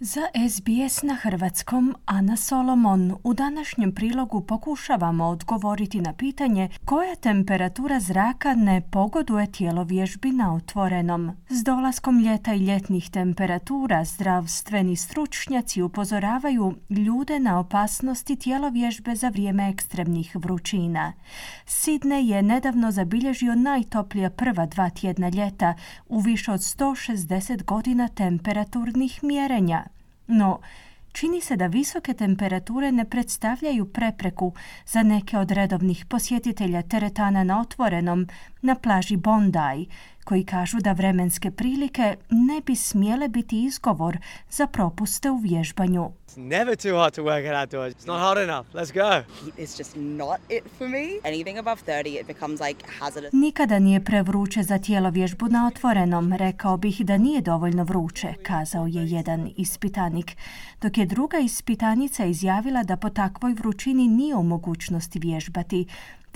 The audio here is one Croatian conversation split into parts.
Za SBS na hrvatskom Ana Solomon u današnjem prilogu pokušavamo odgovoriti na pitanje koja temperatura zraka ne pogoduje vježbi na otvorenom. S dolaskom ljeta i ljetnih temperatura zdravstveni stručnjaci upozoravaju ljude na opasnosti vježbe za vrijeme ekstremnih vrućina. Sidne je nedavno zabilježio najtoplija prva dva tjedna ljeta u više od 160 godina temperaturnih mjerenja. No, čini se da visoke temperature ne predstavljaju prepreku za neke od redovnih posjetitelja teretana na otvorenom na plaži Bondi, koji kažu da vremenske prilike ne bi smjele biti izgovor za propuste u vježbanju. never too hot to work it outdoors. It's not hot enough. Let's go. It's just not it for me. Anything above 30 it becomes like hazardous. Nikada nije prevruće za tijelo vježbu na otvorenom. Rekao bih da nije dovoljno vruće, kazao je jedan ispitanik. Dok je druga ispitanica izjavila da po takvoj vrućini nije u mogućnosti vježbati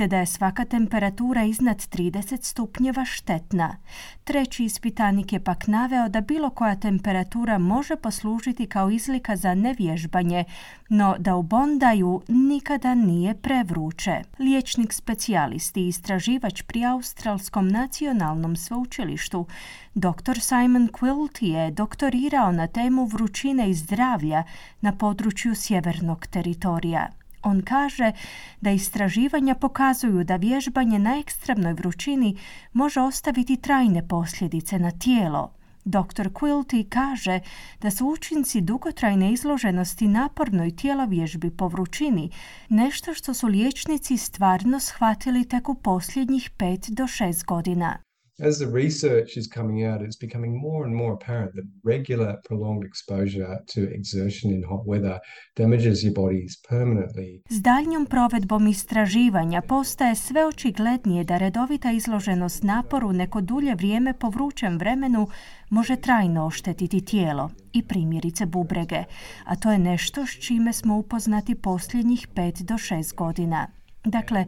te da je svaka temperatura iznad 30 stupnjeva štetna. Treći ispitanik je pak naveo da bilo koja temperatura može poslužiti kao izlika za nevježbanje, no da u Bondaju nikada nije prevruće. Liječnik specijalist i istraživač pri Australskom nacionalnom sveučilištu, dr. Simon Quilt je doktorirao na temu vrućine i zdravlja na području sjevernog teritorija. On kaže da istraživanja pokazuju da vježbanje na ekstremnoj vrućini može ostaviti trajne posljedice na tijelo. Dr. Quilty kaže da su učinci dugotrajne izloženosti napornoj tjelovježbi po vrućini nešto što su liječnici stvarno shvatili tek u posljednjih 5 do 6 godina. As the research is coming out, it's becoming more and more apparent that regular prolonged exposure to exertion in hot weather damages your bodies permanently. S daljnjom provedbom istraživanja postaje sve očiglednije da redovita izloženost naporu neko dulje vrijeme po vrućem vremenu može trajno oštetiti tijelo i primjerice bubrege, a to je nešto s čime smo upoznati posljednjih 5 do 6 godina. Dakle,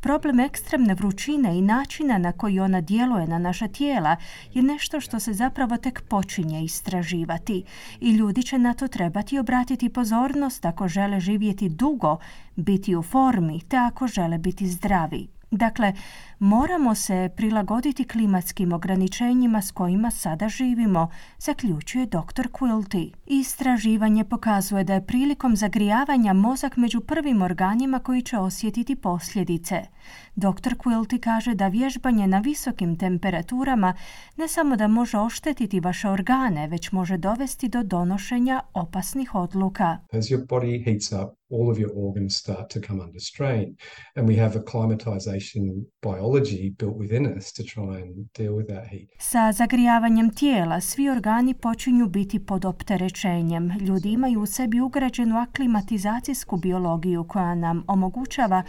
Problem ekstremne vrućine i načina na koji ona djeluje na naša tijela je nešto što se zapravo tek počinje istraživati i ljudi će na to trebati obratiti pozornost ako žele živjeti dugo, biti u formi te ako žele biti zdravi. Dakle, moramo se prilagoditi klimatskim ograničenjima s kojima sada živimo, zaključuje dr. Quilty. Istraživanje pokazuje da je prilikom zagrijavanja mozak među prvim organima koji će osjetiti posljedice. Dr. Quilty kaže da vježbanje na visokim temperaturama ne samo da može oštetiti vaše organe, već može dovesti do donošenja opasnih odluka. As your body heats up, all of your organs start to come under strain. And we have acclimatization biology built within us to try and deal with that heat. Sa zagrijavanjem tijela svi organi počinju biti pod opterećenjem. Ljudi imaju u sebi ugrađenu aklimatizacijsku biologiju koja nam omogućava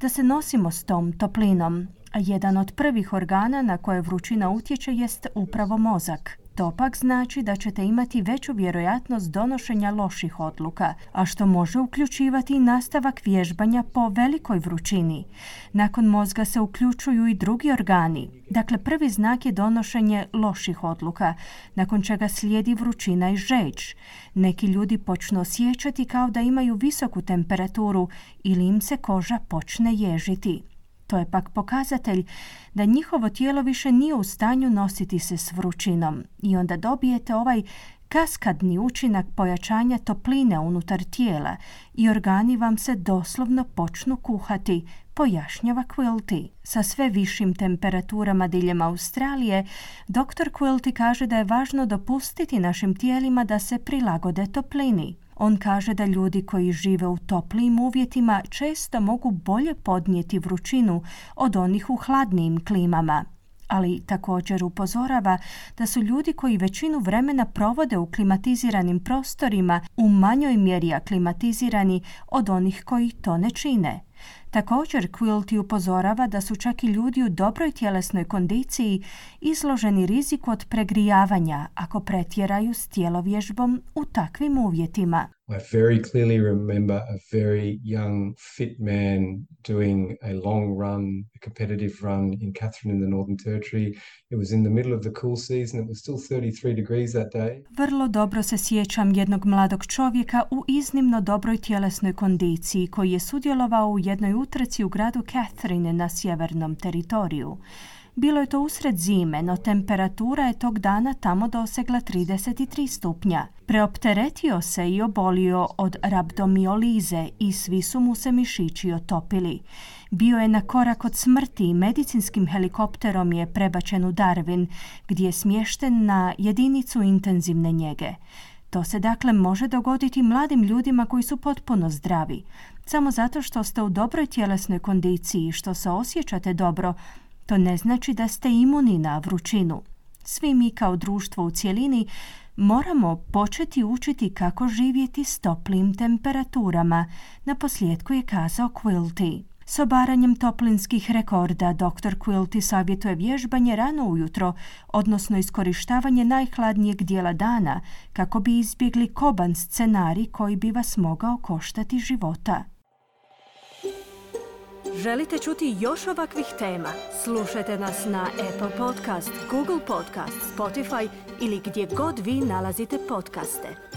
da se nosimo s tom toplinom. Jedan od prvih organa na koje vrućina utječe jest upravo mozak. To pak znači da ćete imati veću vjerojatnost donošenja loših odluka, a što može uključivati i nastavak vježbanja po velikoj vrućini. Nakon mozga se uključuju i drugi organi. Dakle, prvi znak je donošenje loših odluka, nakon čega slijedi vrućina i žeđ. Neki ljudi počnu osjećati kao da imaju visoku temperaturu ili im se koža počne ježiti. To je pak pokazatelj da njihovo tijelo više nije u stanju nositi se s vrućinom i onda dobijete ovaj kaskadni učinak pojačanja topline unutar tijela i organi vam se doslovno počnu kuhati, pojašnjava Quilty. Sa sve višim temperaturama diljem Australije, dr. Quilty kaže da je važno dopustiti našim tijelima da se prilagode toplini. On kaže da ljudi koji žive u toplijim uvjetima često mogu bolje podnijeti vrućinu od onih u hladnijim klimama. Ali također upozorava da su ljudi koji većinu vremena provode u klimatiziranim prostorima u manjoj mjeri aklimatizirani od onih koji to ne čine. Također Quilty upozorava da su čak i ljudi u dobroj tjelesnoj kondiciji izloženi riziku od pregrijavanja ako pretjeraju s tjelovježbom u takvim uvjetima. I very clearly remember a very young, fit man doing a long run, a competitive run in Catherine in the Northern Territory. It was in the middle of the cool season. It was still 33 degrees that day. Vrlo dobro se sjećam jednog mladog čovjeka u iznimno dobroj tjelesnoj kondiciji koji je sudjelovao u jednoj utrci u gradu Catherine na sjevernom teritoriju. Bilo je to usred zime, no temperatura je tog dana tamo dosegla 33 stupnja. Preopteretio se i obolio od rabdomiolize i svi su mu se mišići otopili. Bio je na korak od smrti i medicinskim helikopterom je prebačen u Darwin, gdje je smješten na jedinicu intenzivne njege. To se dakle može dogoditi mladim ljudima koji su potpuno zdravi. Samo zato što ste u dobroj tjelesnoj kondiciji i što se osjećate dobro, to ne znači da ste imuni na vrućinu. Svi mi kao društvo u cjelini moramo početi učiti kako živjeti s toplim temperaturama, na posljedku je kazao Quilty. S obaranjem toplinskih rekorda dr. Quilty savjetuje vježbanje rano ujutro, odnosno iskorištavanje najhladnijeg dijela dana, kako bi izbjegli koban scenarij koji bi vas mogao koštati života. Želite čuti još ovakvih tema? Slušajte nas na Apple Podcast, Google Podcast, Spotify ili gdje god vi nalazite podcaste.